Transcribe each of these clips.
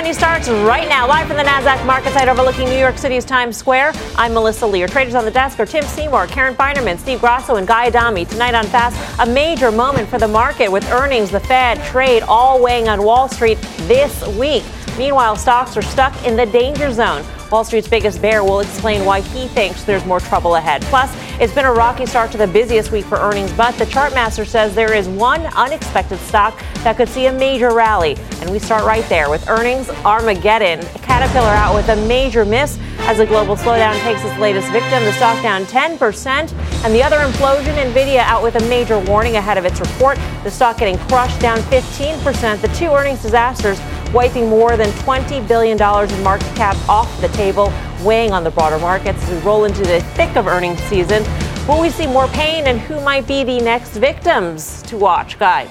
Money starts right now, live from the NASDAQ market site overlooking New York City's Times Square. I'm Melissa Lee. Traders on the desk are Tim Seymour, Karen Finerman, Steve Grasso, and Guy Adami. Tonight on Fast, a major moment for the market with earnings, the Fed, trade all weighing on Wall Street this week. Meanwhile, stocks are stuck in the danger zone. Wall Street's biggest bear will explain why he thinks there's more trouble ahead. Plus, it's been a rocky start to the busiest week for earnings, but the chartmaster says there is one unexpected stock that could see a major rally. And we start right there with earnings Armageddon. Caterpillar out with a major miss as the global slowdown takes its latest victim. The stock down 10%, and the other implosion, Nvidia out with a major warning ahead of its report. The stock getting crushed down 15%. The two earnings disasters wiping more than $20 billion in market cap off the table, weighing on the broader markets as we roll into the thick of earnings season. Will we see more pain, and who might be the next victims to watch, Guy?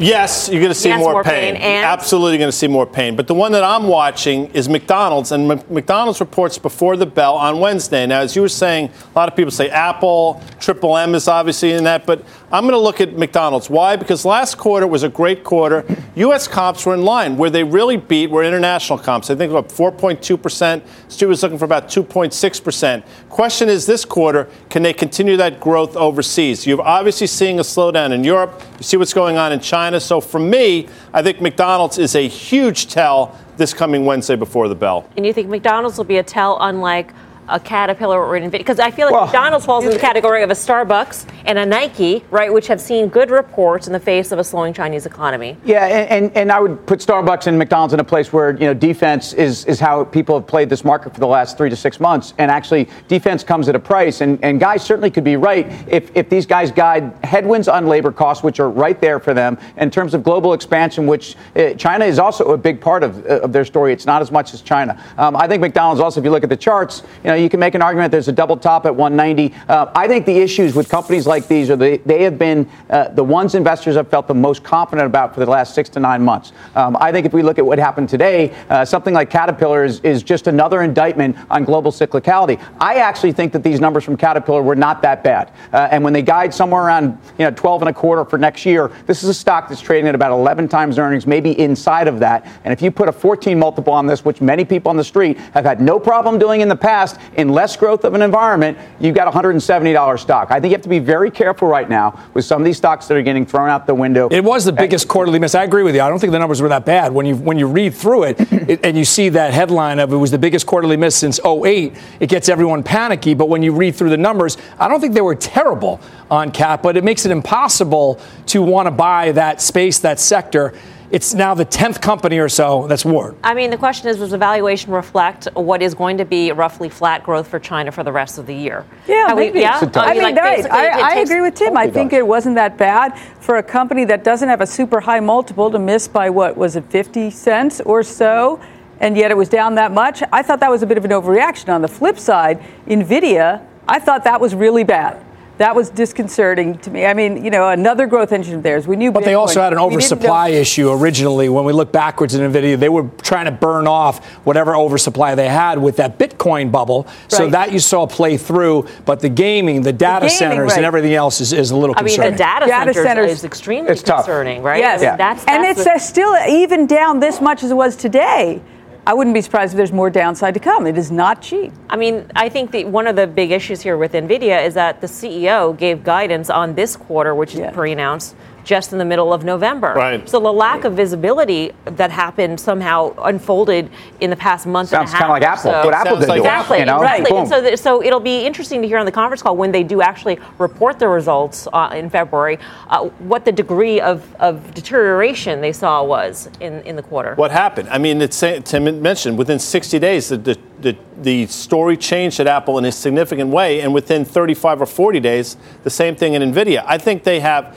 Yes, you're going to see Yes, more, more pain. pain? Absolutely going to see more pain. But the one that I'm watching is McDonald's, and M- McDonald's reports before the bell on Wednesday. Now, as you were saying, a lot of people say Apple, Triple M is obviously in that, but I'm going to look at McDonald's. Why? Because last quarter was a great quarter. U.S. comps were in line. Where they really beat were international comps. I think about 4.2%. Stu was looking for about 2.6%. Question is this quarter, can they continue that growth overseas? You're obviously seeing a slowdown in Europe. You see what's going on in China. So for me, I think McDonald's is a huge tell this coming Wednesday before the bell. And you think McDonald's will be a tell, unlike a Caterpillar or an Nvidia? Because I feel like McDonald's falls in the category of a Starbucks and a Nike, right, which have seen good reports in the face of a slowing Chinese economy. Yeah, and, and, and I would put Starbucks and McDonald's in a place where you know defense is, is how people have played this market for the last three to six months, and actually defense comes at a price. And, and guys certainly could be right if, if these guys guide headwinds on labor costs, which are right there for them, in terms of global expansion, which uh, China is also a big part of, of their story. It's not as much as China. Um, I think McDonald's also, if you look at the charts, you know you can make an argument there's a double top at 190. Uh, I think the issues with companies like these are they, they have been uh, the ones investors have felt the most confident about for the last six to nine months. Um, I think if we look at what happened today, uh, something like Caterpillar is, is just another indictment on global cyclicality. I actually think that these numbers from Caterpillar were not that bad. Uh, and when they guide somewhere around you know 12 and a quarter for next year, this is a stock that's trading at about 11 times earnings, maybe inside of that. And if you put a 14 multiple on this, which many people on the street have had no problem doing in the past, in less growth of an environment, you've got $170 stock. I think you have to be very careful right now with some of these stocks that are getting thrown out the window. It was the biggest quarterly miss. I agree with you. I don't think the numbers were that bad. When you when you read through it, it and you see that headline of it was the biggest quarterly miss since 08, it gets everyone panicky. But when you read through the numbers, I don't think they were terrible on cap, but it makes it impossible to want to buy that space, that sector. It's now the 10th company or so that's warned. I mean, the question is, does the valuation reflect what is going to be roughly flat growth for China for the rest of the year? Yeah, Have we- maybe. yeah? I mean, like, right. I, I agree with Tim. I think it wasn't that bad for a company that doesn't have a super high multiple to miss by what was it, 50 cents or so, and yet it was down that much. I thought that was a bit of an overreaction. On the flip side, Nvidia, I thought that was really bad. That was disconcerting to me. I mean, you know, another growth engine of theirs. We knew, But they also had an We didn't know- oversupply issue originally. When we look backwards in NVIDIA, they were trying to burn off whatever oversupply they had with that Bitcoin bubble. So that you saw play through. But the gaming, the data gaming, centers, right. and everything else is, is a little I mean, the data, Data centers, centers- is extremely It's tough. concerning, right? Yes, I mean, that's, and it's the- uh, still even down this much as it was today. I wouldn't be surprised if there's more downside to come. It is not cheap. I mean, I think that one of the big issues here with NVIDIA is that the CEO gave guidance on this quarter, which is pre announced just in the middle of November. Right. So the lack of visibility that happened somehow unfolded in the past month Sounds and a half. kind of like Apple. so. What Apple Sounds did. like to it, Exactly, you know? exactly. Boom. And so, th- so it'll be interesting to hear on the conference call when they do actually report the results uh, in February, uh, what the degree of, of deterioration they saw was in, in the quarter. What happened? I mean, it's, Tim mentioned within 60 days, the, the, the, the story changed at Apple in a significant way, and within 35 or 40 days, the same thing in NVIDIA. I think they have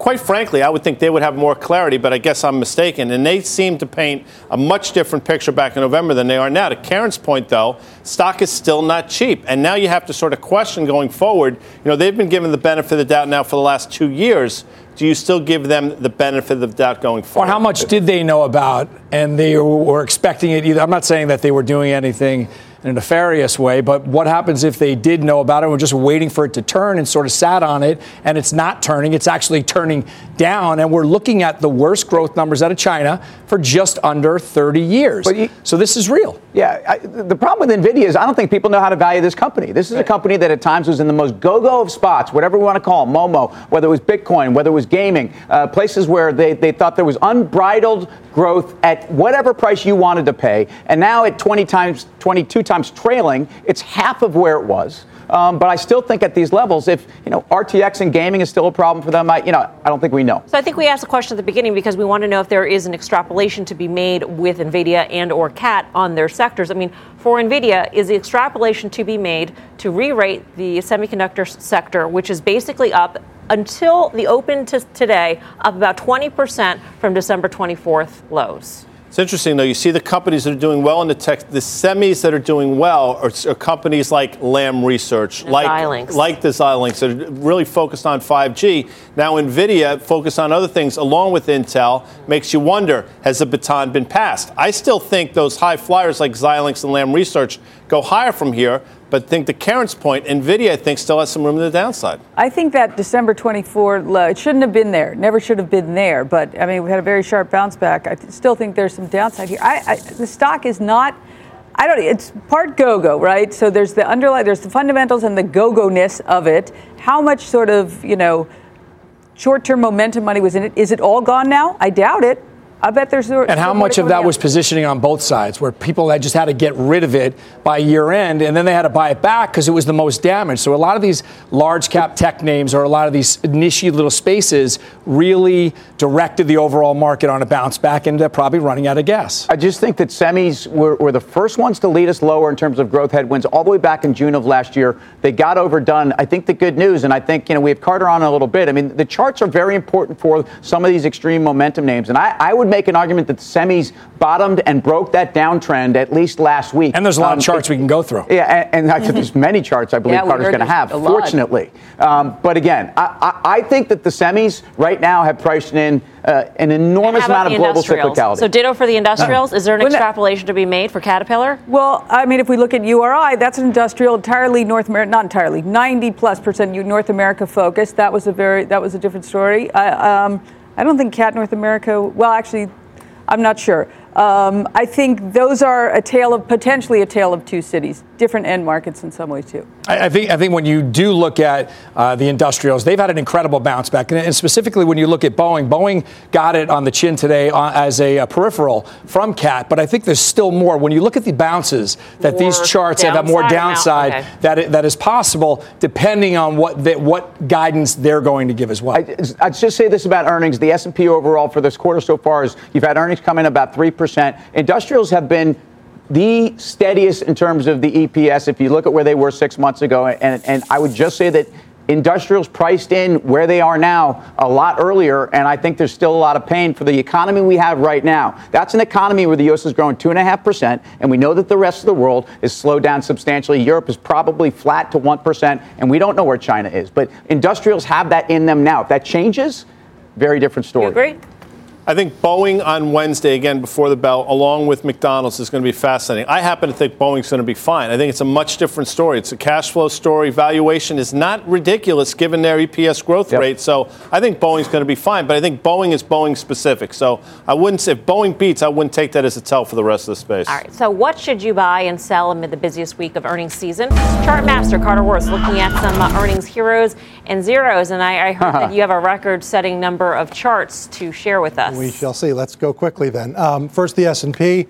quite frankly, I would think they would have more clarity, but I guess I'm mistaken. And they seem to paint a much different picture back in November than they are now. To Karen's point, though, stock is still not cheap. And now you have to sort of question going forward. You know, they've been given the benefit of the doubt now for the last two years. Do you still give them the benefit of the doubt going forward? Or how much did they know about and they were expecting it either? I'm not saying that they were doing anything in a nefarious way. But what happens if they did know about it? We're just waiting for it to turn and sort of sat on it, and it's not turning. It's actually turning down, and we're looking at the worst growth numbers out of China for just under 30 years. You, so this is real. Yeah. I, the problem with NVIDIA is I don't think people know how to value this company. This is right. a company that at times was in the most go-go of spots, whatever we want to call them, Momo, whether it was Bitcoin, whether it was gaming, uh, places where they, they thought there was unbridled growth at whatever price you wanted to pay. And now at 20 times, 22 times trailing, it's half of where it was. Um, but I still think at these levels, if you know RTX and gaming is still a problem for them, I you know I don't think we know. So I think we asked the question at the beginning because we want to know if there is an extrapolation to be made with Nvidia and or CAT on their sectors. I mean, for Nvidia, is the extrapolation to be made to re-rate the semiconductor sector, which is basically up until the open to today, up about 20% from December 24th lows. It's interesting, though. You see the companies that are doing well in the tech, the semis that are doing well are, are companies like Lam Research, and like Xilinx. like the Xilinx, that are really focused on 5G. Now, Nvidia, focused on other things along with Intel, makes you wonder: Has the baton been passed? I still think those high flyers like Xilinx and Lam Research go higher from here. But think to Karen's point, NVIDIA, I think, still has some room to the downside. I think that December 24 low, it shouldn't have been there. Never should have been there. But, I mean, we had a very sharp bounce back. I still think there's some downside here. I, I, the stock is not. I don't. It's part go-go, right? So there's the underlying, there's the fundamentals and the go-go-ness of it. How much sort of, you know, short-term momentum money was in it? Is it all gone now? I doubt it. I bet there's. And how much of that was positioning on both sides, where people had just had to get rid of it by year end, and then they had to buy it back because it was the most damaged. So a lot of these large cap tech names or a lot of these niche little spaces really directed the overall market on a bounce back and probably running out of gas. I just think that semis were, were the first ones to lead us lower in terms of growth headwinds all the way back in June of last year. They got overdone. I think the good news, and I think you know we have Carter on a little bit. I mean the charts are very important for some of these extreme momentum names, and I, I would make an argument that the semis bottomed and broke that downtrend at least last week. And there's a lot um, of charts it, we can go through. Yeah, and, and there's many charts I believe yeah, Carter's going to have, fortunately. Um, but again, I, I, I, think that the semis right now have priced in uh, an enormous amount of global cyclicality. So ditto for the industrials. Uh, Is there an extrapolation to be made for Caterpillar? Well, I mean, if we look at URI, that's an industrial entirely North America, not entirely, 90 plus percent North America focused. That was a very, that was a different story. I, um, I don't think Cat North America. Well, actually, I'm not sure. Um, I think those are a tale of potentially a tale of two cities, different end markets in some ways too. I, I think I think when you do look at uh, the industrials, they've had an incredible bounce back, and, and, specifically when you look at Boeing, Boeing got it on the chin today uh, as a, a, peripheral from Cat, but I think there's still more. When you look at the bounces that more these charts have, have more downside okay. that it, that is possible, depending on what the, what guidance they're going to give as well. I, I'd just say this about earnings: the S&P overall for this quarter so far is you've had earnings come in about three percent. Industrials have been the steadiest in terms of the EPS if you look at where they were six months ago. And, and I would just say that industrials priced in where they are now a lot earlier, and I think there's still a lot of pain for the economy we have right now. That's an economy where the U.S. is growing 2.5%, and we know that the rest of the world is slowed down substantially. Europe is probably flat to 1%, and we don't know where China is. But industrials have that in them now. If that changes, very different story. You agree? I think Boeing on Wednesday, again before the bell, along with McDonald's, is going to be fascinating. I happen to think Boeing's going to be fine. I think it's a much different story. It's a cash flow story. Valuation is not ridiculous given their EPS growth yep. rate. So I think Boeing's going to be fine. But I think Boeing is Boeing specific. So I wouldn't say if Boeing beats, I wouldn't take that as a tell for the rest of the space. All right. So what should you buy and sell amid the busiest week of earnings season? Chart master Carter Worth looking at some uh, earnings heroes and zeros, and I, I heard that you have a record-setting number of charts to share with us. We shall see. Let's go quickly then. Um, first, the S&P.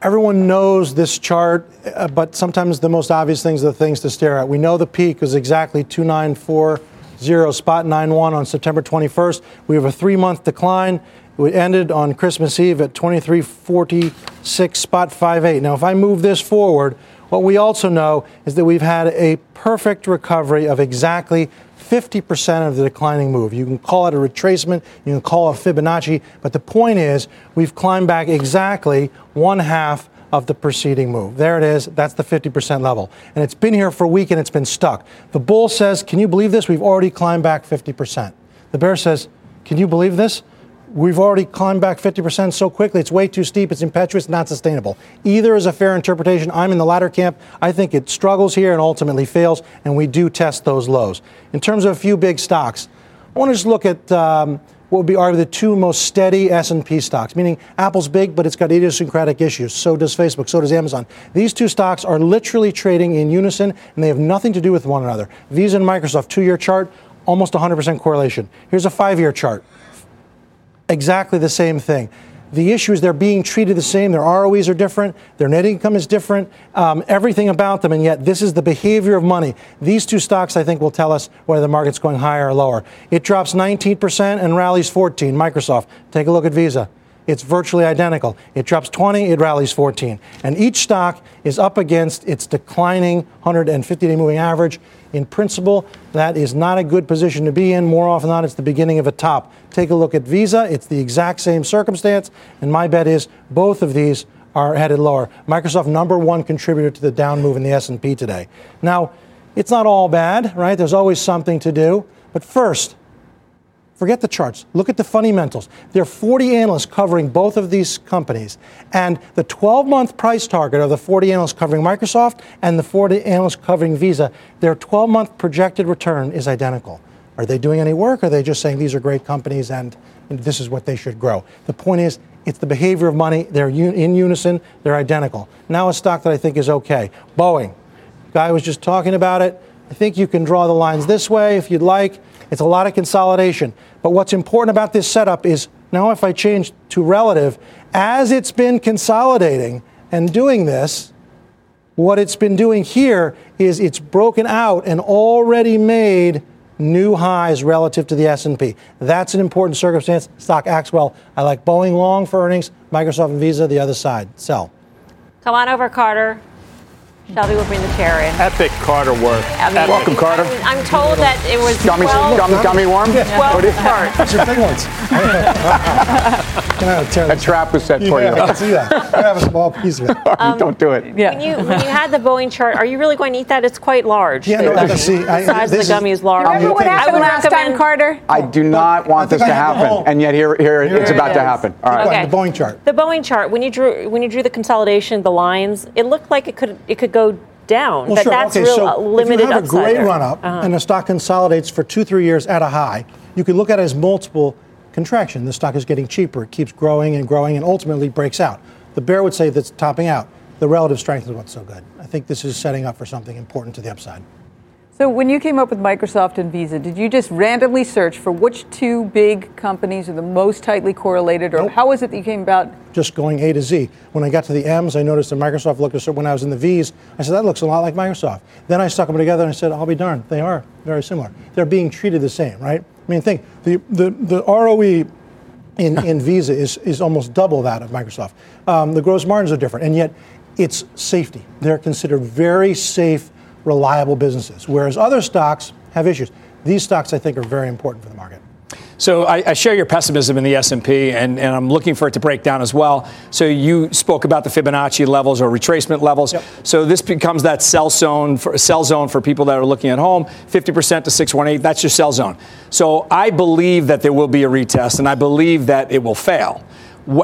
Everyone knows this chart, uh, but sometimes the most obvious things are the things to stare at. We know the peak was exactly 2940 spot 91 on September 21st. We have a three-month decline. It ended on Christmas Eve at 2346 spot 58. Now, if I move this forward, What we also know is that we've had a perfect recovery of exactly 50% of the declining move. You can call it a retracement, you can call it Fibonacci, but the point is we've climbed back exactly one half of the preceding move. There it is. That's the 50% level. And it's been here for a week and it's been stuck. The bull says, Can you believe this? We've already climbed back 50%. The bear says, Can you believe this? We've already climbed back 50% so quickly. It's way too steep. It's impetuous, not sustainable. Either is a fair interpretation. I'm in the latter camp. I think it struggles here and ultimately fails, and we do test those lows. In terms of a few big stocks, I want to just look at um, what would be arguably the two most steady S&P stocks, meaning Apple's big, but it's got idiosyncratic issues. So does Facebook. So does Amazon. These two stocks are literally trading in unison, and they have nothing to do with one another. Visa and Microsoft, two-year chart, almost 100% correlation. Here's a five-year chart exactly the same thing. The issue is they're being treated the same. Their ROEs are different. Their net income is different. Um, everything about them, and yet this is the behavior of money. These two stocks, I think, will tell us whether the market's going higher or lower. It drops 19% and rallies 14. Microsoft, take a look at Visa. It's virtually identical. It drops 20, it rallies 14. And each stock is up against its declining 150 day moving average. In principle, that is not a good position to be in. More often than not, it's the beginning of a top. Take a look at Visa. It's the exact same circumstance. And my bet is both of these are headed lower. Microsoft, number one contributor to the down move in the S&P today. Now, it's not all bad, right? There's always something to do. But first, Forget the charts. Look at the fundamentals. There are 40 analysts covering both of these companies. And the 12 month price target of the 40 analysts covering Microsoft and the 40 analysts covering Visa, their 12 month projected return is identical. Are they doing any work? Or are they just saying these are great companies and this is what they should grow? The point is, it's the behavior of money. They're in unison, they're identical. Now, a stock that I think is okay Boeing. Guy was just talking about it. I think you can draw the lines this way if you'd like. It's a lot of consolidation. But what's important about this setup is now if I change to relative, as it's been consolidating and doing this, what it's been doing here is it's broken out and already made new highs relative to the S&P. That's an important circumstance. Stock acts well. I like Boeing long for earnings, Microsoft and Visa the other side. Sell. Come on over, Carter. Shelby will bring the chair in. Epic Carter work. I mean, Welcome, Carter. I'm, I'm, told that it was gummy, 12, gummy, gummy worm. 12 parts. That's your big ones. a trap was set for yeah, you. I can see that. I have a small piece of it. Um, Don't do it. Yeah. When you when you had the Boeing chart, are you really going to eat that? It's quite large. Yeah, no, the, see, I, the size of the gummy is, is large. Remember what happened last time, Carter? I do not want this to happen, and yet here, here, here it's about to happen. All right. Okay. The Boeing chart. The Boeing chart. When you drew when you drew the consolidation, the lines, it looked like it could it could go down. Well, but sure. that's okay, real so limited if you have a great there. run up uh-huh. and the stock consolidates for two, three years at a high, you can look at it as multiple contraction. The stock is getting cheaper. It keeps growing and growing and ultimately breaks out. The bear would say that's topping out. The relative strength is what's so good. I think this is setting up for something important to the upside. So when you came up with Microsoft and Visa, did you just randomly search for which two big companies are the most tightly correlated, or Nope. how is it that you came about? Just going A to Z. When I got to the M's, I noticed that Microsoft looked a certain. When I was in the V's, I said that looks a lot like Microsoft. Then I stuck them together and I said, I'll be darned, they are very similar. They're being treated the same, right? I mean, think the the, the ROE in, in Visa is, is almost double that of Microsoft. Um, the gross margins are different, and yet it's safety. They're considered very safe, reliable businesses, whereas other stocks have issues. These stocks, I think, are very important for the market. So I, I share your pessimism in the S&P, and, and I'm looking for it to break down as well. So you spoke about the Fibonacci levels or retracement levels. Yep. So this becomes that sell zone for sell zone for people that are looking at home. 50% to 618. That's your sell zone. So I believe that there will be a retest, and I believe that it will fail.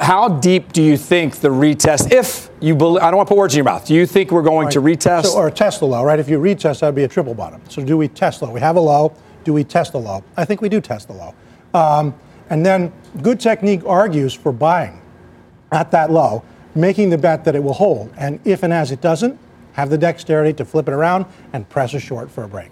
How deep do you think the retest? If you believe, I don't want to put words in your mouth. Do you think we're going to retest? So, or test the low, right? If you retest, that would be a triple bottom. So do we test low? We have a low. Do we test the low? I think we do test the low. Um, and then good technique argues for buying at that low, making the bet that it will hold. And if and as it doesn't, have the dexterity to flip it around and press a short for a break.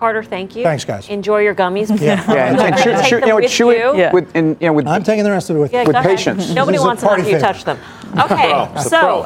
Carter, thank you. Thanks, guys. Enjoy your gummies. Yeah. Yeah, and, and chew, them chew, you know, with chew you. it with, and, you know, with I'm taking the rest of it with Yeah, with go ahead. patience. Nobody This is a wants them party after you touch them. Okay, It's so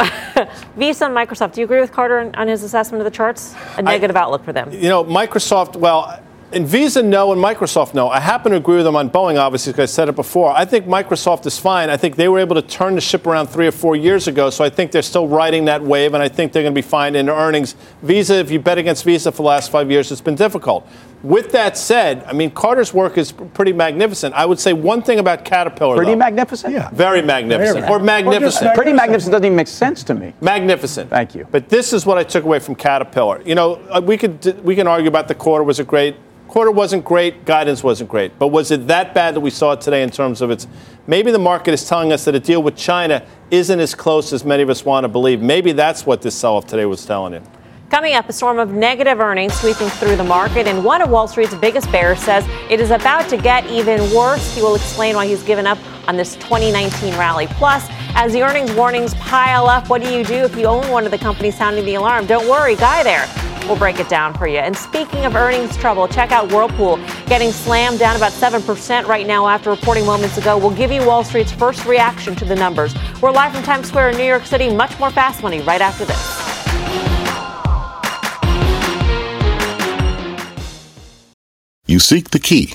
Visa and Microsoft. Do you agree with Carter on, on his assessment of the charts? A negative outlook for them. You know, Microsoft, well, And Visa, no, and Microsoft, no. I happen to agree with them on Boeing, obviously, because I said it before. I think Microsoft is fine. I think they were able to turn the ship around three or four years ago, so I think they're still riding that wave, and I think they're going to be fine in earnings. Visa, if you bet against Visa for the last five years, it's been difficult. With that said, I mean, Carter's work is pretty magnificent. I would say one thing about Caterpillar. Pretty though. magnificent? Yeah. Very magnificent. Very Or magnificent. Pretty magnificent doesn't even make sense to me. Magnificent. Thank you. But this is what I took away from Caterpillar. You know, uh, we could we can argue about the quarter was a great quarter wasn't great, guidance wasn't great. But was it that bad that we saw it today in terms of its maybe the market is telling us that a deal with China isn't as close as many of us want to believe. Maybe that's what this sell-off today was telling you. Coming up, a storm of negative earnings sweeping through the market, and one of Wall Street's biggest bears says it is about to get even worse. He will explain why he's given up on this 2019 rally. Plus, as the earnings warnings pile up, what do you do if you own one of the companies sounding the alarm? Don't worry, Guy there. We'll break it down for you. And speaking of earnings trouble, check out Whirlpool getting slammed down about 7% right now after reporting moments ago. We'll give you Wall Street's first reaction to the numbers. We're live from Times Square in New York City. Much more fast money right after this. You seek the key,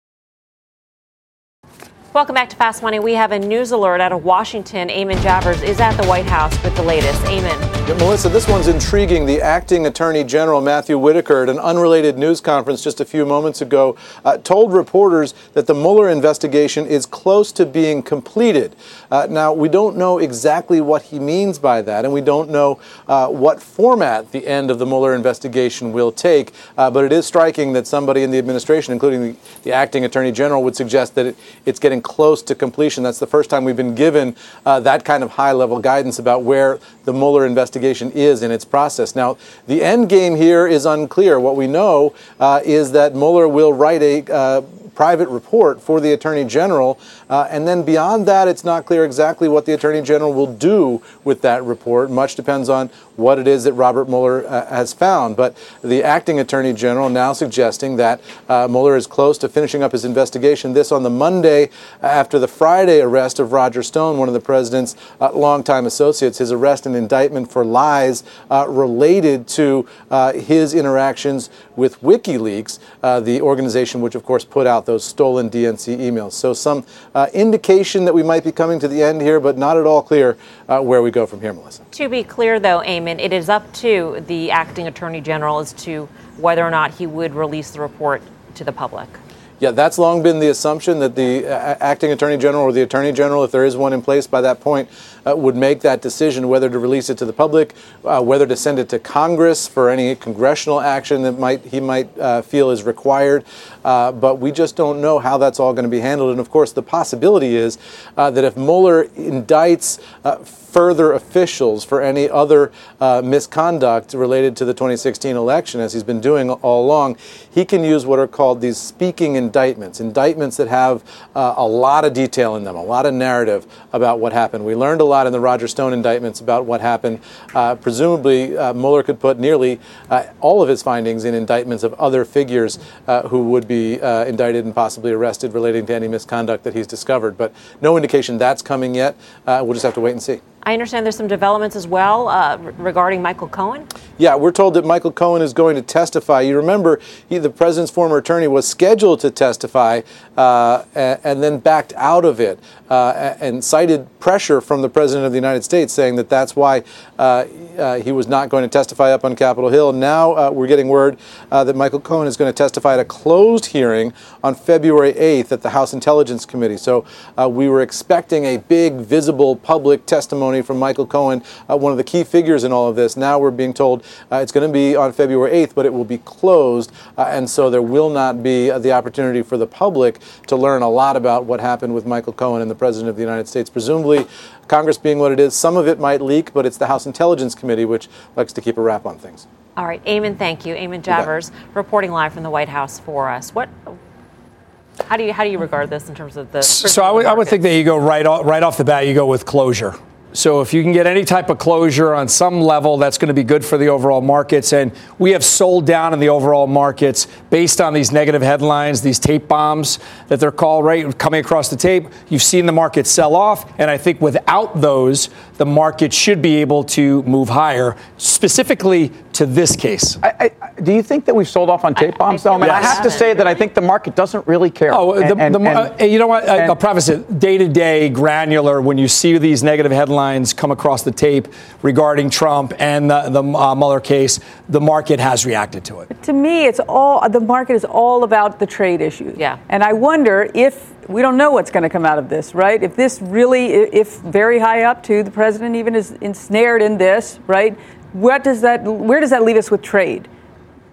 Welcome back to Fast Money. We have a news alert out of Washington. Eamon Javers is at the White House with the latest. Eamon. Yeah, Melissa, this one's intriguing. The acting attorney general, Matthew Whitaker, at an unrelated news conference just a few moments ago, uh, told reporters that the Mueller investigation is close to being completed. Uh, now, we don't know exactly what he means by that, and we don't know uh, what format the end of the Mueller investigation will take. Uh, but it is striking that somebody in the administration, including the, the acting attorney general, would suggest that it, it's getting close to completion. That's the first time we've been given uh, that kind of high level guidance about where the Mueller investigation is in its process. Now, the end game here is unclear. What we know uh, is that Mueller will write a uh, private report for the Attorney General. Uh, and then beyond that, it's not clear exactly what the Attorney General will do with that report. Much depends on what it is that Robert Mueller uh, has found. But the acting Attorney General now suggesting that uh, Mueller is close to finishing up his investigation. This on the Monday after the Friday arrest of Roger Stone, one of the president's uh, longtime associates, his arrest and indictment for lies uh, related to uh, his interactions with WikiLeaks, the organization which, of course, put out those stolen DNC emails. So some uh, indication that we might be coming to the end here, but not at all clear uh, where we go from here, Melissa. To be clear, though, Eamon, it is up to the acting attorney general as to whether or not he would release the report to the public. Yeah, that's long been the assumption that the uh, acting attorney general or the attorney general, if there is one in place by that point, uh, would make that decision whether to release it to the public, uh, whether to send it to Congress for any congressional action that might he might uh, feel is required. Uh, but we just don't know how that's all going to be handled. And of course, the possibility is uh, that if Mueller indicts further officials for any other uh, misconduct related to the 2016 election, as he's been doing all along, he can use what are called these speaking indictments, indictments that have uh, a lot of detail in them, a lot of narrative about what happened. We learned a lot in the Roger Stone indictments about what happened. Uh, presumably, uh, Mueller could put nearly uh, all of his findings in indictments of other figures uh, who would be indicted and possibly arrested relating to any misconduct that he's discovered. But no indication that's coming yet. we'll just have to wait and see. I understand there's some developments as well uh, regarding Michael Cohen. Yeah, we're told that Michael Cohen is going to testify. You remember, he, the president's former attorney was scheduled to testify uh, and then backed out of it uh, and cited pressure from the president of the United States, saying that that's why uh, uh, he was not going to testify up on Capitol Hill. Now uh, we're getting word that Michael Cohen is going to testify at a closed hearing on February 8th at the House Intelligence Committee. So we were expecting a big, visible public testimony from Michael Cohen, one of the key figures in all of this. Now we're being told uh, it's going to be on February 8th, but it will be closed, uh, and so there will not be uh, the opportunity for the public to learn a lot about what happened with Michael Cohen and the President of the United States. Presumably, Congress being what it is, some of it might leak, but it's the House Intelligence Committee which likes to keep a wrap on things. All right, Eamon, thank you. Eamon Javers reporting live from the White House for us. What How do you how do you regard this in terms of the? So I would, I would think that you go right off, right off the bat. You go with closure. So if you can get any type of closure on some level, that's going to be good for the overall markets. And we have sold down in the overall markets based on these negative headlines, these tape bombs that they're called, right? Coming across the tape, you've seen the market sell off. And I think without those, the market should be able to move higher, specifically to this case. I, I, do you think that we've sold off on tape bombs, though? I, mean, Yes. I have to say that I think the market doesn't really care. Oh, the, And- the, and- uh, you know what? I- I'll preface it. Day to day, granular. When you see these negative headlines come across the tape regarding Trump and the, the uh, Mueller case, the market has reacted to it. To me, it's all the market is all about the trade issues. Yeah. And I wonder if we don't know what's going to come out of this, right? If this really, if very high up to the president even is ensnared in this, right? What does that? Where does that leave us with trade?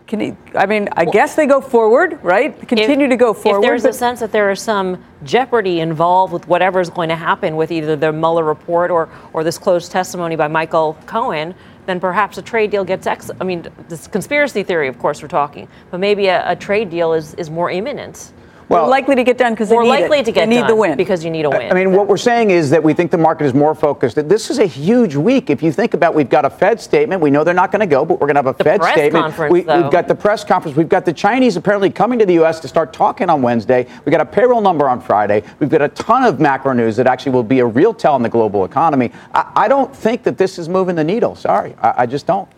Can I mean, I guess they go forward, right? Continue to go forward. If there's a sense that there is some jeopardy involved with whatever is going to happen with either the Mueller report or, or this closed testimony by Michael Cohen, then perhaps a trade deal gets ex. I mean, this conspiracy theory, of course, we're talking, but maybe a, a trade deal is, is more imminent. More likely to get done because they need likely to get they need done the win because you need a win. I mean, what we're saying is that we think the market is more focused. This is a huge week. If you think about, we've got a Fed statement. We know they're not going to go, but we're going to have a Fed press statement. we, have got the press conference. We've got the Chinese apparently coming to the U.S. to start talking on Wednesday. We've got a payroll number on Friday. We've got a ton of macro news that actually will be a real tell in the global economy. I, I don't think that this is moving the needle. Sorry, I, I just don't.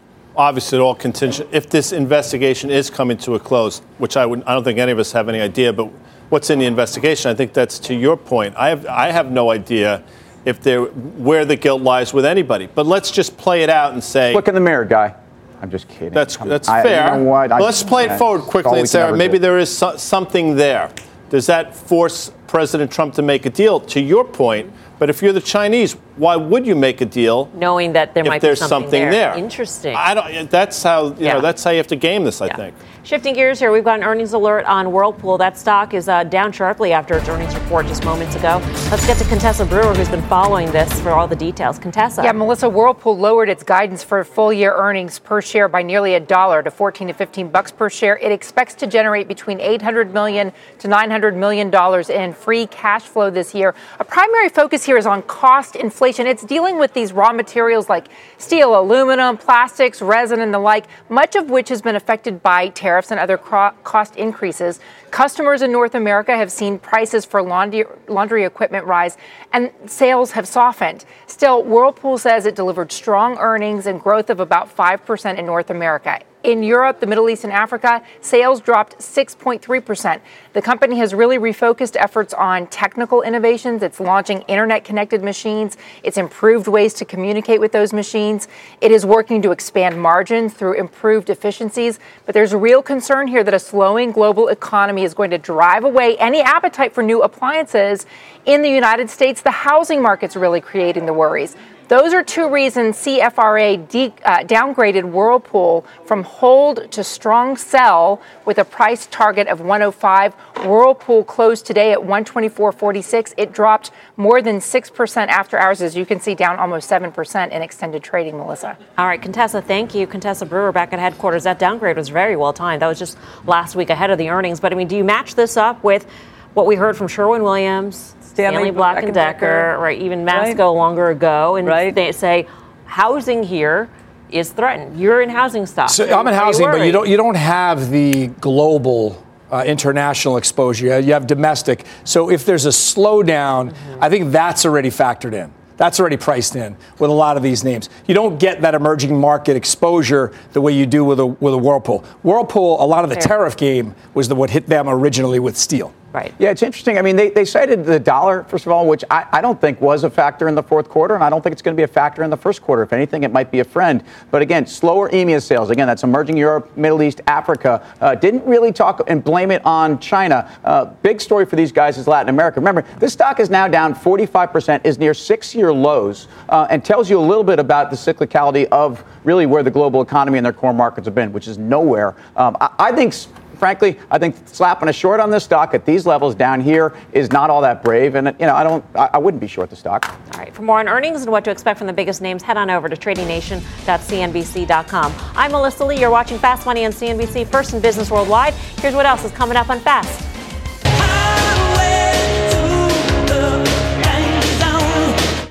Obviously, all contingent. If this investigation is coming to a close, which I would, I don't think any of us have any idea, but what's in the investigation? I think that's to your point. I have, I have no idea if there, where the guilt lies with anybody. But let's just play it out and say. Look in the mirror, guy. I'm just kidding. That's that's. I- fair. You know? Let's play it forward quickly and say, maybe do. there is so- something there. Does that force President Trump to make a deal? To your point, but if you're the Chinese, why would you make a deal? Knowing that there if might there's be something, there. Interesting. I don't. That's how you Yeah. know. That's how you have to game this. I Yeah. think. Shifting gears here, we've got an earnings alert on Whirlpool. That stock is uh, down sharply after its earnings report just moments ago. Let's get to Contessa Brewer, who's been following this for all the details. Contessa. Yeah, Melissa Whirlpool lowered its guidance for full year earnings per share by nearly a dollar to 14 to 15 bucks per share. It expects to generate between 800 million to 900 million dollars in free cash flow this year. A primary focus here is on cost inflation. It's dealing with these raw materials like steel, aluminum, plastics, resin, and the like, much of which has been affected by tariffs and other cost increases. Customers in North America have seen prices for laundry, laundry equipment rise, and sales have softened. Still, Whirlpool says it delivered strong earnings and growth of about 5% in North America. In Europe, the Middle East, and Africa, sales dropped 6.3%. The company has really refocused efforts on technical innovations. It's launching internet connected machines, it's improved ways to communicate with those machines. It is working to expand margins through improved efficiencies. But there's a real concern here that a slowing global economy is going to drive away any appetite for new appliances. In the United States, the housing market's really creating the worries. Those are two reasons CFRA de- uh, downgraded Whirlpool from hold to strong sell with a price target of 105. Whirlpool closed today at 124.46. It dropped more than 6% after hours, as you can see, down almost 7% in extended trading, Melissa. All right, Contessa, thank you. Contessa Brewer back at headquarters. That downgrade was very well timed. That was just last week ahead of the earnings. But I mean, do you match this up with what we heard from Sherwin Williams, Stanley, Black and Decker, right? Even Masco longer ago, and they say housing here is threatened. You're in housing stock. So I'm in Are you housing, but you don't you don't have the global. Uh, international exposure. You have- domestic. So if there's a slowdown, I think that's already factored in. That's already priced in with a lot of these names. You don't get that emerging market exposure the way you do with a with a Whirlpool. Whirlpool, a lot of the Fair. tariff game was the what hit them originally with steel. Right. Yeah, it's interesting. I mean, they, they cited the dollar, first of all, which I, I don't think was a factor in the fourth quarter, and I don't think it's going to be a factor in the first quarter. If anything, it might be a friend. But again, slower EMEA sales. Again, that's emerging Europe, Middle East, Africa. Uh, didn't really talk and blame it on China. Uh, big story for these guys is Latin America. Remember, this stock is now down 45%, is near six year lows, uh, and tells you a little bit about the cyclicality of really where the global economy and their core markets have been, which is nowhere. Um, I, I think frankly, I think slapping a short on this stock at these levels down here is not all that brave. And, you know, I don't, I, I wouldn't be short the stock. All right. For more on earnings and what to expect from the biggest names, head on over to tradingnation.cnbc.com. I'm Melissa Lee. You're watching Fast Money on CNBC, first in business worldwide. Here's what else is coming up on Fast.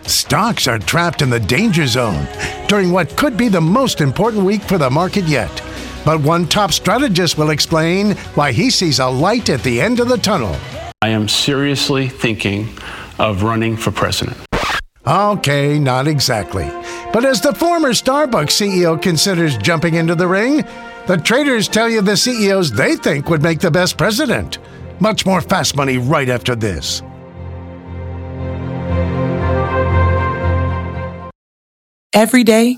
Stocks are trapped in the danger zone during what could be the most important week for the market yet. But one top strategist will explain why he sees a light at the end of the tunnel. I am seriously thinking of running for president. Okay, not exactly. But as the former Starbucks CEO considers jumping into the ring, the traders tell you the CEOs they think would make the best president. Much more fast money right after this. Every day,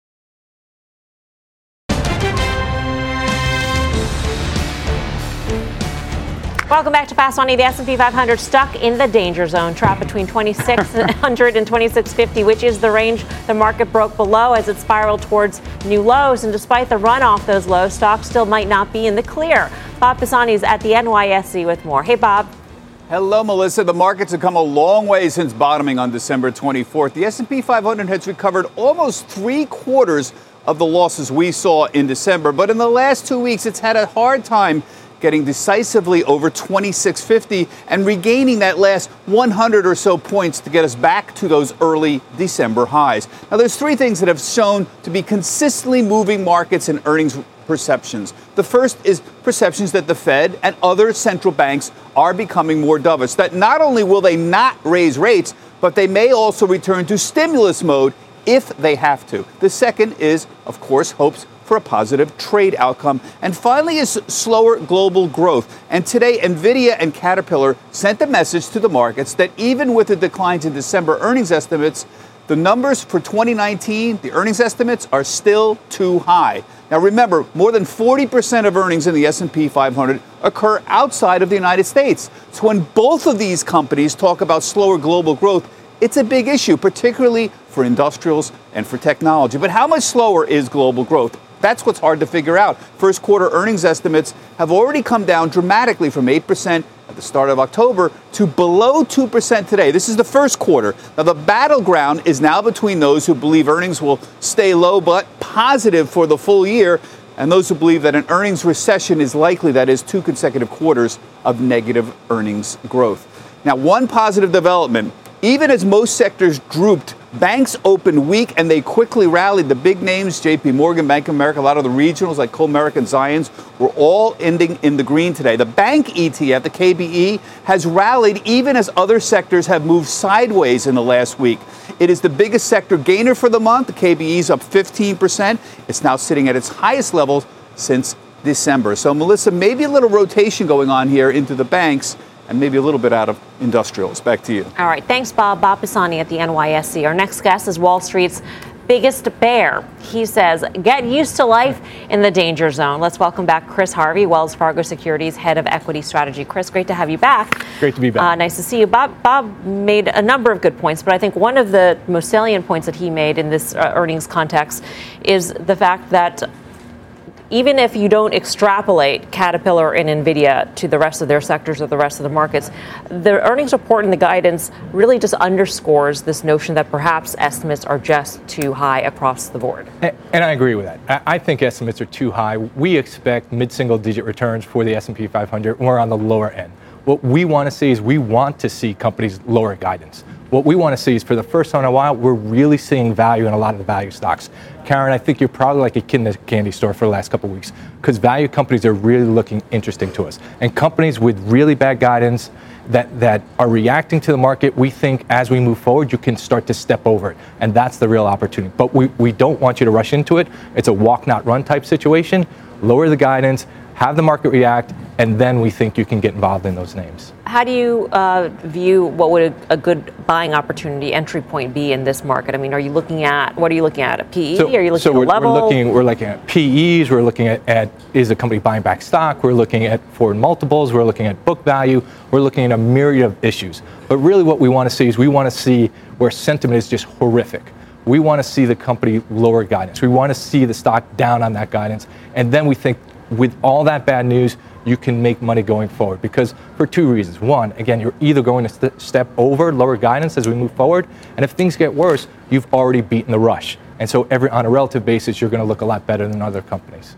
Welcome back to Fast Money. The S&P 500 stuck in the danger zone, trapped between 2600 and 2650, which is the range the market broke below as it spiraled towards new lows. And despite the run off those lows, stocks still might not be in the clear. Bob Pisani is at the NYSE with more. Hey, Bob. Hello, Melissa. The markets have come a long way since bottoming on December 24th. The S&P 500 has recovered almost three quarters of the losses we saw in December, but in the last two weeks, it's had a hard time getting decisively over 2650 and regaining that last 100 or so points to get us back to those early December highs. Now, there's three things that have shown to be consistently moving markets and earnings perceptions. The first is perceptions that the Fed and other central banks are becoming more dovish, that not only will they not raise rates, but they may also return to stimulus mode if they have to. The second is, of course, hopes for a positive trade outcome. And finally, is slower global growth. And today, Nvidia and Caterpillar sent a message to the markets that even with the declines in December earnings estimates, the numbers for 2019, the earnings estimates are still too high. Now remember, more than 40% of earnings in the S&P 500 occur outside of the United States. So when both of these companies talk about slower global growth, it's a big issue, particularly for industrials and for technology. But how much slower is global growth? That's what's hard to figure out. First quarter earnings estimates have already come down dramatically from 8% at the start of October to below 2% today. This is the first quarter. Now, the battleground is now between those who believe earnings will stay low but positive for the full year and those who believe that an earnings recession is likely, that is, two consecutive quarters of negative earnings growth. Now, one positive development, even as most sectors drooped Banks opened weak and they quickly rallied. The big names, JP Morgan, Bank of America, a lot of the regionals like Comerica and Zions were all ending in the green today. The bank ETF, the KBE, has rallied even as other sectors have moved sideways in the last week. It is the biggest sector gainer for the month. The KBE is up 15%. It's now sitting at its highest levels since December. So, Melissa, maybe a little rotation going on here into the banks and maybe a little bit out of industrials. Back to you. All right. Thanks, Bob. Bob Pisani at the NYSE. Our next guest is Wall Street's biggest bear. He says, get used to life in the danger zone. Let's welcome back Chris Harvey, Wells Fargo Securities Head of Equity Strategy. Chris, great to have you back. Great to be back. Uh, nice to see you. Bob, Bob made a number of good points, but I think one of the most salient points that he made in this uh, earnings context is the fact that even if you don't extrapolate Caterpillar and Nvidia to the rest of their sectors or the rest of the markets, the earnings report and the guidance really just underscores this notion that perhaps estimates are just too high across the board. And, I agree with that. I, I think estimates are too high. We expect mid-single digit returns for the S&P 500. We're on the lower end. What we want to see is we want to see companies lower guidance. What we want to see is for the first time in a while, we're really seeing value in a lot of the value stocks. Karen, I think you're probably like a kid in the candy store for the last couple weeks because value companies are really looking interesting to us. And companies with really bad guidance that, that are reacting to the market, we think as we move forward, you can start to step over it. And that's the real opportunity. But we, we don't want you to rush into it. It's a walk, not run type situation. Lower the guidance, have the market react, and then we think you can get involved in those names. How do you uh, view what would a, a, good buying opportunity entry point be in this market? I mean, are you looking at what are you looking at a PE? So, are you looking so at we're, level? We're looking, we're looking at PEs. We're looking at, at is the company buying back stock. We're looking at forward multiples. We're looking at book value. We're looking at a myriad of issues. But really, what we want to see is we want to see where sentiment is just horrific. We want to see the company lower guidance. We want to see the stock down on that guidance, and then we think with all that bad news, you can make money going forward. Because for two reasons. One, again, you're either going to st- step over lower guidance as we move forward, and if things get worse, you've already beaten the rush. And so, every on a relative basis, you're going to look a lot better than other companies.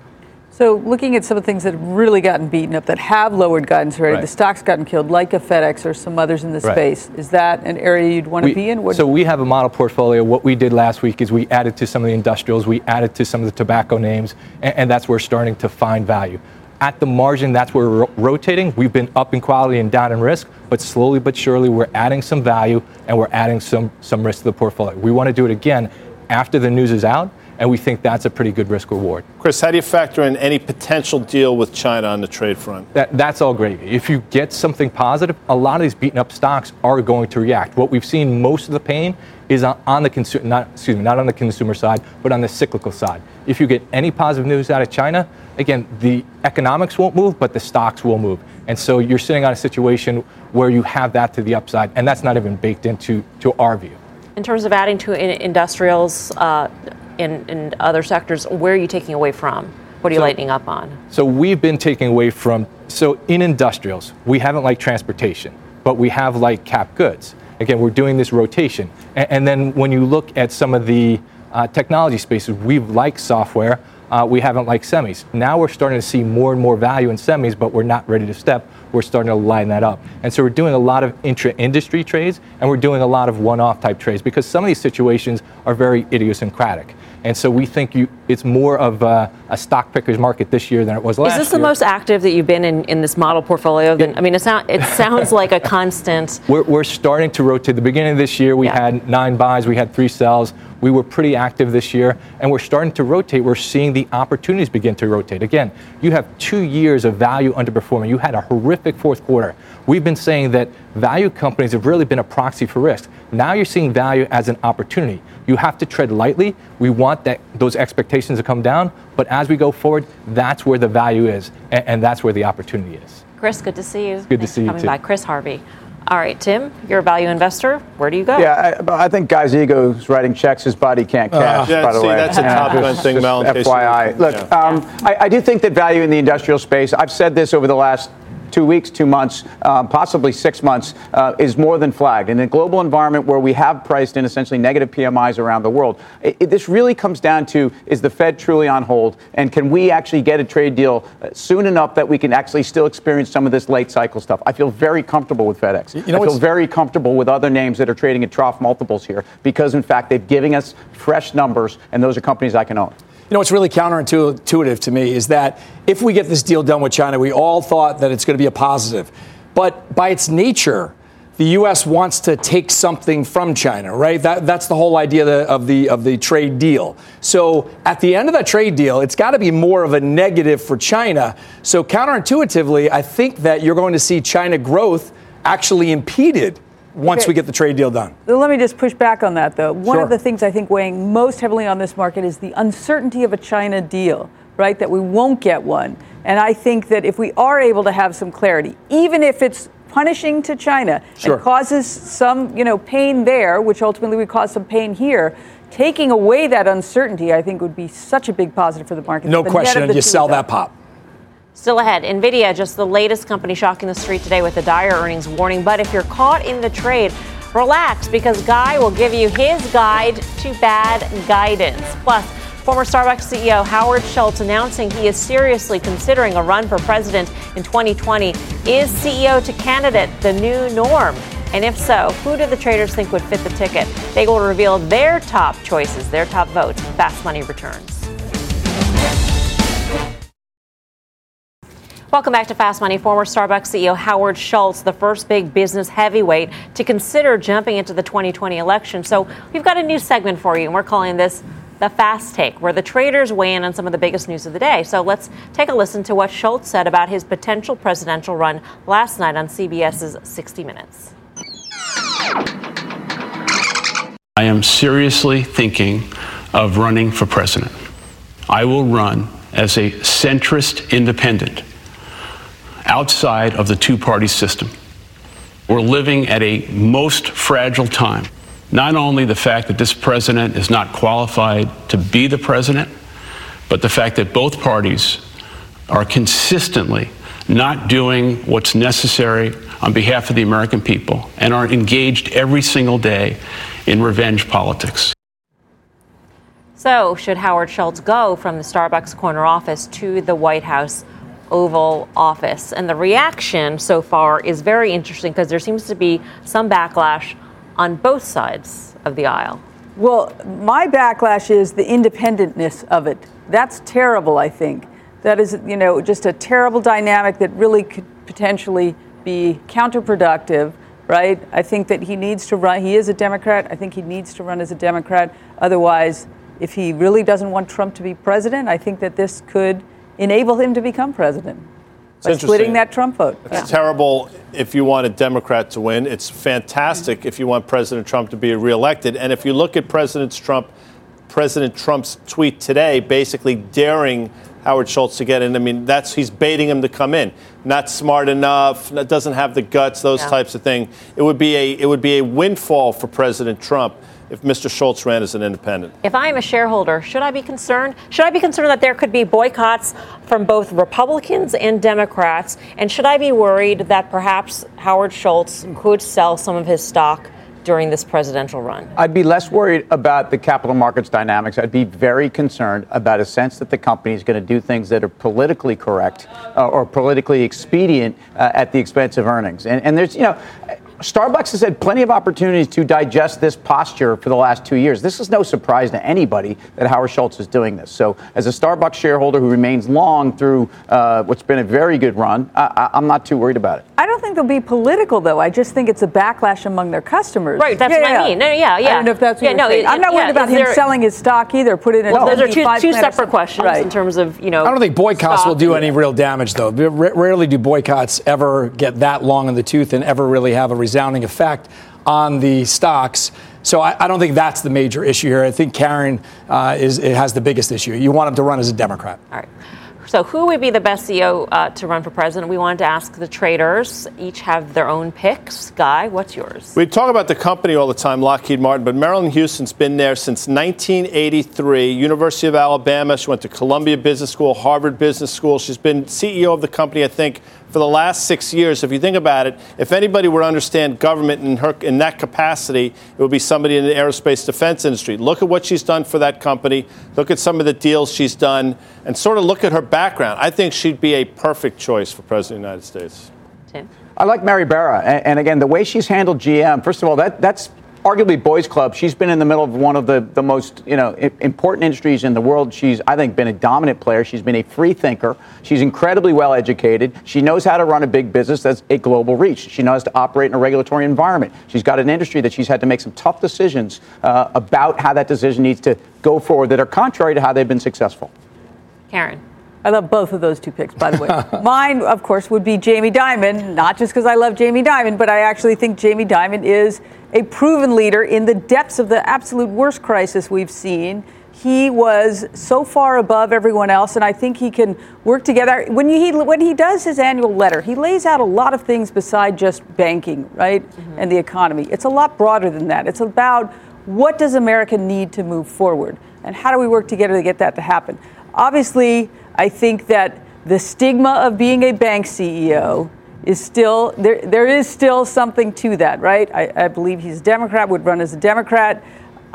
So, looking at some of the things that have really gotten beaten up, that have lowered guidance already, right. the stock's gotten killed, like a FedEx or some others in the right. space. Is that an area you'd want to be in? What so, we have a model portfolio. What we did last week is we added to some of the industrials, we added to some of the tobacco names, and, and that's where we're starting to find value. At the margin, that's where we're ro- rotating. We've been up in quality and down in risk, but slowly but surely, we're adding some value and we're adding some, some risk to the portfolio. We want to do it again after the news is out and we think that's a pretty good risk reward. Chris, how do you factor in any potential deal with China on the trade front? That, that's all gravy. If you get something positive, a lot of these beaten up stocks are going to react. What we've seen most of the pain is on the consumer, not excuse me, not on the consumer side, but on the cyclical side. If you get any positive news out of China, again, the economics won't move, but the stocks will move. And so you're sitting on a situation where you have that to the upside, and that's not even baked into to our view. In terms of adding to industrials, uh, in, in other sectors, where are you taking away from? What are you so, lightening up on? So we've been taking away from, so in industrials, we haven't liked transportation, but we have like cap goods. Again, we're doing this rotation. And, and then when you look at some of the uh, technology spaces, we've liked software, uh, we haven't liked semis. Now we're starting to see more and more value in semis, but we're not ready to step. We're starting to line that up. And so we're doing a lot of intra industry trades and we're doing a lot of one off type trades because some of these situations are very idiosyncratic. And so we think you, it's more of a, a, stock picker's market this year than it was last year. Is this the year. most active that you've been in, in this model portfolio? Yeah. I mean, it, sound, it sounds like a constant. We're, we're starting to rotate. The beginning of this year, we yeah. had nine buys, we had three sells. We were pretty active this year, and we're starting to rotate. We're seeing the opportunities begin to rotate. Again, you have two years of value underperforming. You had a horrific fourth quarter. We've been saying that value companies have really been a proxy for risk. Now you're seeing value as an opportunity. You have to tread lightly. We want that those expectations to come down, but as we go forward, that's where the value is, and, and that's where the opportunity is. Chris, good to see you. It's good Thanks to see you coming too. by. Chris Harvey. All right, Tim, you're a value investor. Where do you go? Yeah, I, I think Guy's ego is writing checks his body can't uh, cash, uh, yeah, by the see, way. That's a Top Gun thing, Mel. FYI. Look, yeah. um, I, I do think that value in the industrial space, I've said this over the last two weeks, two months, um, possibly six months, uh, is more than flagged. In a global environment where we have priced in essentially negative PMIs around the world, it, it, this really comes down to is the Fed truly on hold, and can we actually get a trade deal uh, soon enough that we can actually still experience some of this late cycle stuff? I feel very comfortable with FedEx. You know I feel very comfortable with other names that are trading at trough multiples here because, in fact, they've given us fresh numbers, and those are companies I can own. You know, what's really counterintuitive to me is that if we get this deal done with China, we all thought that it's going to be a positive. But by its nature, the U.S. wants to take something from China, right? That, that's the whole idea of the, of the trade deal. So at the end of that trade deal, it's got to be more of a negative for China. So counterintuitively, I think that you're going to see China growth actually impeded once okay. we get the trade deal done. Let me just push back on that, though. One sure. of the things I think weighing most heavily on this market is the uncertainty of a China deal, right? That we won't get one. And I think that if we are able to have some clarity, even if it's punishing to China sure. and causes some, you know, pain there, which ultimately would cause some pain here, taking away that uncertainty, I think, would be such a big positive for the market. No The question, and you sell that pop. Still ahead, Nvidia, just the latest company shocking the street today with a dire earnings warning. But if you're caught in the trade, relax because Guy will give you his guide to bad guidance. Plus, former Starbucks CEO Howard Schultz announcing he is seriously considering a run for president in 2020. Is CEO to candidate the new norm? And if so, who do the traders think would fit the ticket? They will reveal their top choices, their top votes. Fast Money returns. Welcome back to Fast Money. Former Starbucks CEO Howard Schultz, the first big business heavyweight to consider jumping into the 2020 election. So we've got a new segment for you, and we're calling this the Fast Take, where the traders weigh in on some of the biggest news of the day. So let's take a listen to what Schultz said about his potential presidential run last night on CBS's 60 Minutes. I am seriously thinking of running for president. I will run as a centrist independent outside of the two party system. We're living at a most fragile time. Not only the fact that this president is not qualified to be the president, but the fact that both parties are consistently not doing what's necessary on behalf of the American people and are engaged every single day in revenge politics. So, should Howard Schultz go from the Starbucks corner office to the White House Oval Office? And the reaction so far is very interesting because there seems to be some backlash on both sides of the aisle. Well, my backlash is the independentness of it. That's terrible, I think. That is, you know, just a terrible dynamic that really could potentially be counterproductive, right? I think that he needs to run. He is a Democrat. I think he needs to run as a Democrat. Otherwise, if he really doesn't want Trump to be president, I think that this could enable him to become president by splitting that Trump vote. It's terrible if you want a Democrat to win. It's fantastic if you want President Trump to be reelected. And if you look at President Trump, President Trump's tweet today, basically daring Howard Schultz to get in. I mean, that's he's baiting him to come in. Not smart enough, doesn't have the guts, those Yeah. types of things. It would be a it would be a windfall for President Trump if Mr. Schultz ran as an independent. If I am a shareholder, should I be concerned? Should I be concerned that there could be boycotts from both Republicans and Democrats? And should I be worried that perhaps Howard Schultz could sell some of his stock during this presidential run? I'd be less worried about the capital markets dynamics. I'd be very concerned about a sense that the company is going to do things that are politically correct uh, or politically expedient uh, at the expense of earnings. And, and there's, you know, Starbucks has had plenty of opportunities to digest this posture for the last two years. This is no surprise to anybody that Howard Schultz is doing this. So, as a Starbucks shareholder who remains long through uh, what's been a very good run, I, I, I'm not too worried about it. I don't think they'll be political, though. I just think it's a backlash among their customers. Right, that's what I mean. No, yeah, yeah. I don't know if that's what Yeah, you're no, saying. it- I'm not worried yeah, about him there- selling his stock either. Put it in Well, a those are two, two separate questions Right. in terms of, you know. I don't think boycotts stock will do and- any real damage, though. R- Rarely do boycotts ever get that long in the tooth and ever really have a resounding effect on the stocks. So I, I don't think that's the major issue here. I think Karen uh, is it has the biggest issue. You want him to run as a Democrat. All right. So, who would be the best CEO uh, to run for president? We wanted to ask the traders. Each have their own picks. Guy, what's yours? We talk about the company all the time, Lockheed Martin, but Marillyn Hewson's been there since 1983. University of Alabama. She went to Columbia Business School, Harvard Business School. She's been CEO of the company, I think, for the last six years. If you think about it, if anybody were to understand government in her in that capacity, it would be somebody in the aerospace defense industry. Look at what she's done for that company. Look at some of the deals she's done, and sort of look at her background. I think she'd be a perfect choice for president of the United States. Tim? I like Mary Barra, and, and again, the way she's handled GM. First of all, that that's arguably Boys Club. She's been in the middle of one of the, the most you know important industries in the world. She's I think been a dominant player. She's been a free thinker. She's incredibly well educated. She knows how to run a big business that's a global reach. She knows to operate in a regulatory environment. She's got an industry that she's had to make some tough decisions uh, about how that decision needs to go forward that are contrary to how they've been successful. Karen. I love both of those two picks, by the way. Mine, of course, would be Jamie Dimon, not just because I love Jamie Dimon, but I actually think Jamie Dimon is a proven leader in the depths of the absolute worst crisis we've seen. He was so far above everyone else, and I think he can work together. When he when he does his annual letter, he lays out a lot of things beside just banking, right, mm-hmm. and the economy. It's a lot broader than that. It's about what does America need to move forward? And how do we work together to get that to happen? Obviously, I think that the stigma of being a bank CEO is still there there is still something to that right? I, I, believe he's a democrat would run as a democrat.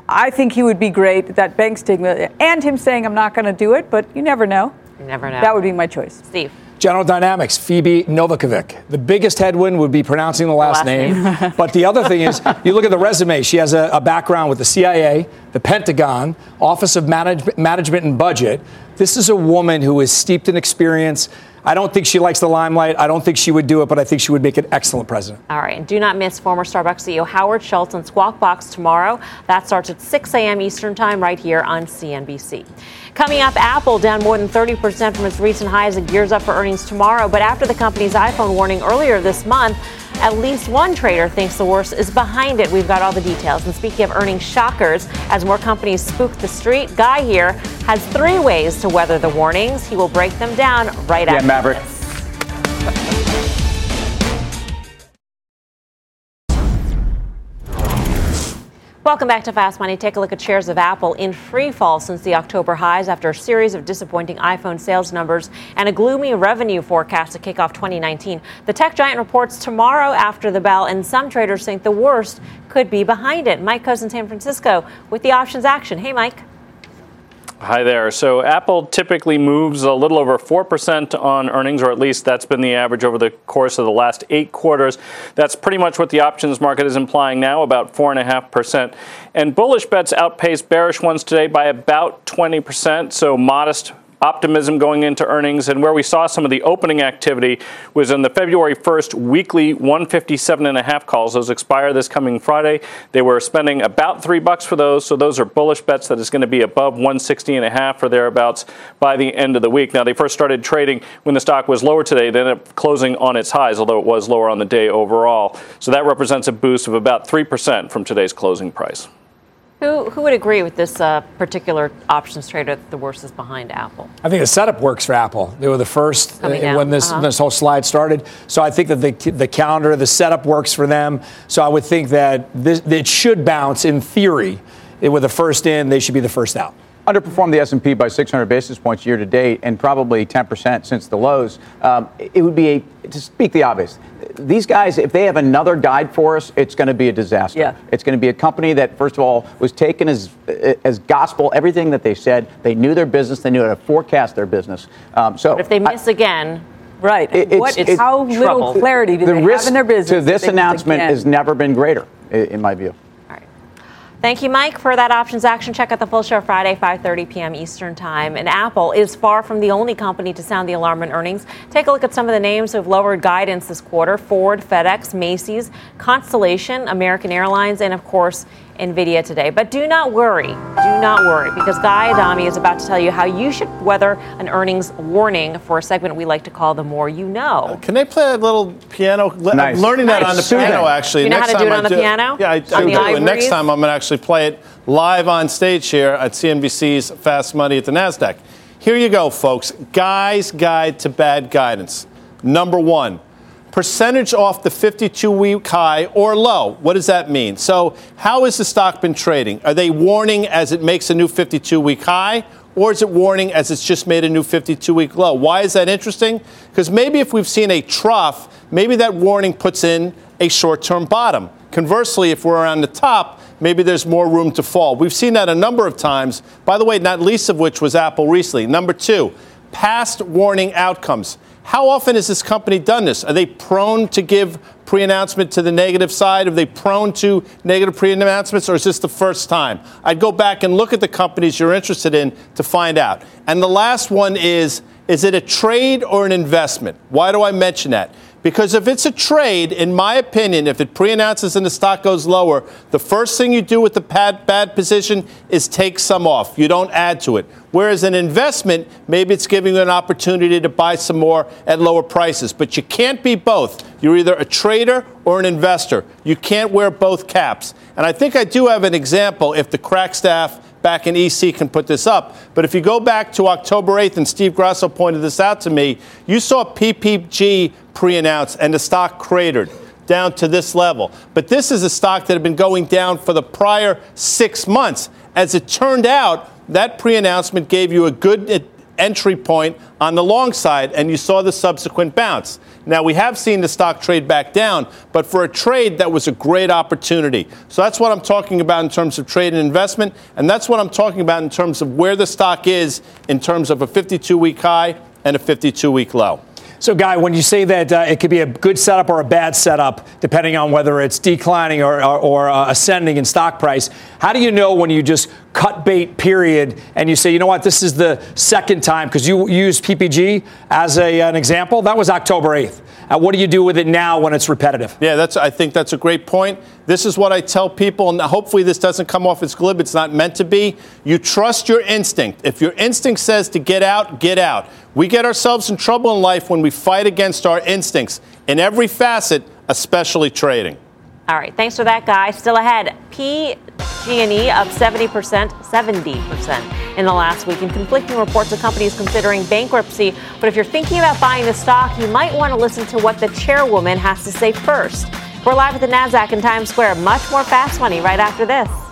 I think he would be great that bank stigma and him saying i'm not going to do it but you never know. You never know. That would be my choice. Steve General Dynamics, Phoebe Novakovic. The biggest headwind would be pronouncing the last, last name. name. but the other thing is, you look at the resume, she has a, a background with the CIA, the Pentagon, Office of Manage- Management and Budget. This is a woman who is steeped in experience. I don't think she likes the limelight. I don't think she would do it, but I think she would make an excellent president. All right. And do not miss former Starbucks CEO Howard Schultz on Squawk Box tomorrow. That starts at 6 a.m. Eastern Time right here on CNBC. Coming up, Apple down more than 30% from its recent highs and gears up for earnings tomorrow. But after the company's iPhone warning earlier this month, at least one trader thinks the worst is behind it. We've got all the details. And speaking of earning shockers, as more companies spook the street, Guy here has three ways to weather the warnings. He will break them down right yeah, after Maverick. this. Welcome back to Fast Money. Take a look at shares of Apple in free fall since the October highs after a series of disappointing iPhone sales numbers and a gloomy revenue forecast to kick off 2019. The tech giant reports tomorrow after the bell, and some traders think the worst could be behind it. Mike Khouw in San Francisco with the options action. Hey, Mike. Hi there. So Apple typically moves a little over 4% on earnings, or at least that's been the average over the course of the last eight quarters. That's pretty much what the options market is implying now, about 4.5%. And bullish bets outpace bearish ones today by about 20%, so modest optimism going into earnings. And where we saw some of the opening activity was in the February 1st weekly 157 and a half calls. Those expire this coming Friday. They were spending about three bucks for those. So those are bullish bets that is going to be above 160 and a half or thereabouts by the end of the week. Now, they first started trading when the stock was lower today. Ended up closing on its highs, although it was lower on the day overall. So that represents a boost of about 3% from today's closing price. Who, who would agree with this uh, particular options trader that the worst is behind Apple? I think the setup works for Apple. They were the first uh, when this uh-huh. this whole slide started. So I think that the the calendar, the setup works for them. So I would think that this, it should bounce in theory. It were the first in, they should be the first out underperformed the S&P by 600 basis points year to date and probably 10% since the lows, um, it would be a, to speak the obvious, these guys, if they have another guide for us, it's going to be a disaster. Yeah. It's going to be a company that, first of all, was taken as as gospel everything that they said. They knew their business. They knew how to forecast their business. Um, so but if they miss I, again, right? It, it's, it's, how little clarity do the they risk have in their business? To this announcement has never been greater, in my view. Thank you, Mike, for that options action. Check out the full show Friday, 5:30 p.m. Eastern Time. And Apple is far from the only company to sound the alarm in earnings. Take a look at some of the names who have lowered guidance this quarter: Ford, FedEx, Macy's, Constellation, American Airlines, and of course NVIDIA today. But do not worry. Do not worry because Guy Adami is about to tell you how you should weather an earnings warning for a segment we like to call The More You Know. Uh, can I play a little piano? Nice. I'm learning nice. that on the Soothing. piano, actually. You know next how to do it I on the do, piano? Yeah, I, I do. And next time I'm going to actually play it live on stage here at CNBC's Fast Money at the NASDAQ. Here you go, folks. Guy's Guide to Bad Guidance. Number one, percentage off the 52 week high or low. What does that mean? So, how has the stock been trading? Are they warning as it makes a new 52 week high? Or is it warning as it's just made a new 52 week low? Why is that interesting? Because maybe if we've seen a trough, maybe that warning puts in a short term bottom. Conversely, if we're around the top, maybe there's more room to fall. We've seen that a number of times, by the way, not least of which was Apple recently. Number two, past warning outcomes. How often has this company done this? Are they prone to give pre announcement to the negative side? Are they prone to negative pre announcements, or is this the first time? I'd go back and look at the companies you're interested in to find out. And the last one is is it a trade or an investment? Why do I mention that? Because if it's a trade, in my opinion, if it pre announces and the stock goes lower, the first thing you do with the bad, bad position is take some off. You don't add to it. Whereas an investment, maybe it's giving you an opportunity to buy some more at lower prices. But you can't be both. You're either a trader or an investor. You can't wear both caps. And I think I do have an example if the crack staff back in EC can put this up. But if you go back to October 8th, and Steve Grasso pointed this out to me, you saw PPG pre announced and the stock cratered. down to this level. But this is a stock that had been going down for the prior six months. As it turned out, that pre announcement gave you a good entry point on the long side, and you saw the subsequent bounce. Now, we have seen the stock trade back down, but for a trade, that was a great opportunity. So that's what I'm talking about in terms of trade and investment, and that's what I'm talking about in terms of where the stock is in terms of a 52 week high and a 52 week low. So, Guy, when you say that uh, it could be a good setup or a bad setup, depending on whether it's declining or, or, or uh, ascending in stock price, how do you know when you just cut bait, period, and you say, you know what, this is the second time, because you used PPG as a, an example? That was October 8th. Uh, what do you do with it now when it's repetitive? Yeah, that's. I think that's a great point. This is what I tell people, and hopefully this doesn't come off as glib. It's not meant to be. You trust your instinct. If your instinct says to get out, get out. We get ourselves in trouble in life when we fight against our instincts in every facet, especially trading. All right, thanks for that, guy. Still ahead, PG&E up 70%, 70% in the last week, and conflicting reports of companies considering bankruptcy. But if you're thinking about buying the stock, you might want to listen to what the chairwoman has to say first. We're live at the Nasdaq in Times Square. Much more fast money right after this.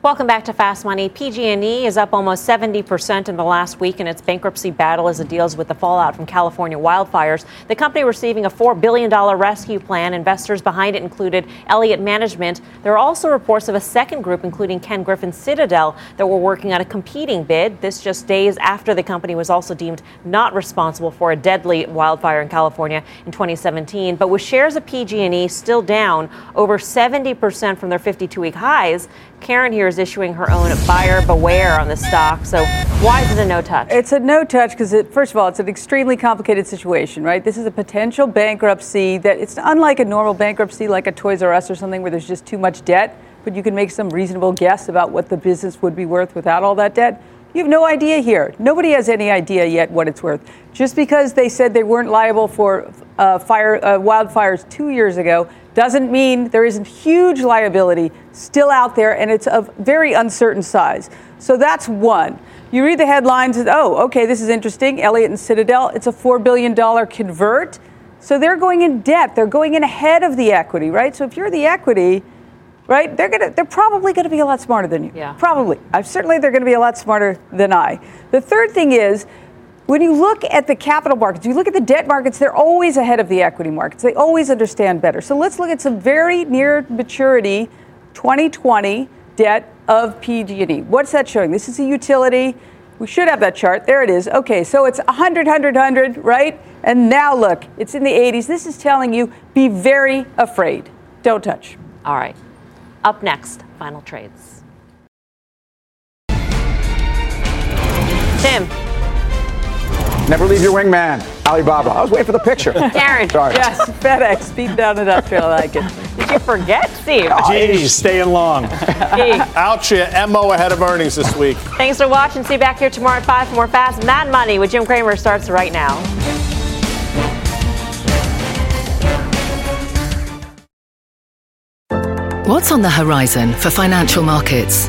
Welcome back to Fast Money. PG&E is up almost 70% in the last week in its bankruptcy battle as it deals with the fallout from California wildfires. The company receiving a $4 billion rescue plan. Investors behind it included Elliott Management. There are also reports of a second group, including Ken Griffin Citadel, that were working on a competing bid. This just days after the company was also deemed not responsible for a deadly wildfire in California in 2017. But with shares of PG&E still down over 70% from their 52-week highs, Karen here is issuing her own buyer beware on the stock. So why is it a no touch? It's a no touch because, first of all, it's an extremely complicated situation, right? This is a potential bankruptcy that it's unlike a normal bankruptcy like a Toys R Us or something where there's just too much debt, but you can make some reasonable guess about what the business would be worth without all that debt. You have no idea here. Nobody has any idea yet what it's worth. Just because they said they weren't liable for uh, fire uh, wildfires two years ago doesn't mean there isn't huge liability still out there, and it's of very uncertain size. So that's one. You read the headlines, and, oh, okay, this is interesting. Elliott and Citadel, it's a $4 billion convert. So they're going in debt. They're going in ahead of the equity, right? So if you're the equity, right, they're gonna they're probably gonna be a lot smarter than you. Yeah. Probably. i certainly they're gonna be a lot smarter than I. The third thing is when you look at the capital markets, you look at the debt markets, they're always ahead of the equity markets. They always understand better. So let's look at some very near maturity 2020 debt of PG&E. What's that showing? This is a utility. We should have that chart. There it is. Okay, so it's 100, 100, 100, right? And now look, it's in the 80s. This is telling you be very afraid. Don't touch. All right. Up next, final trades. Tim. Never leave your wingman, Alibaba. I was waiting for the picture. Karen. Sorry. Yes, FedEx, beat down industrial. I like it. Did you forget, Steve? Oh, geez, staying long. Altria, MO ahead of earnings this week. Thanks for watching. See you back here tomorrow at 5 for more Fast Mad Money with Jim Cramer starts right now. What's on the horizon for financial markets?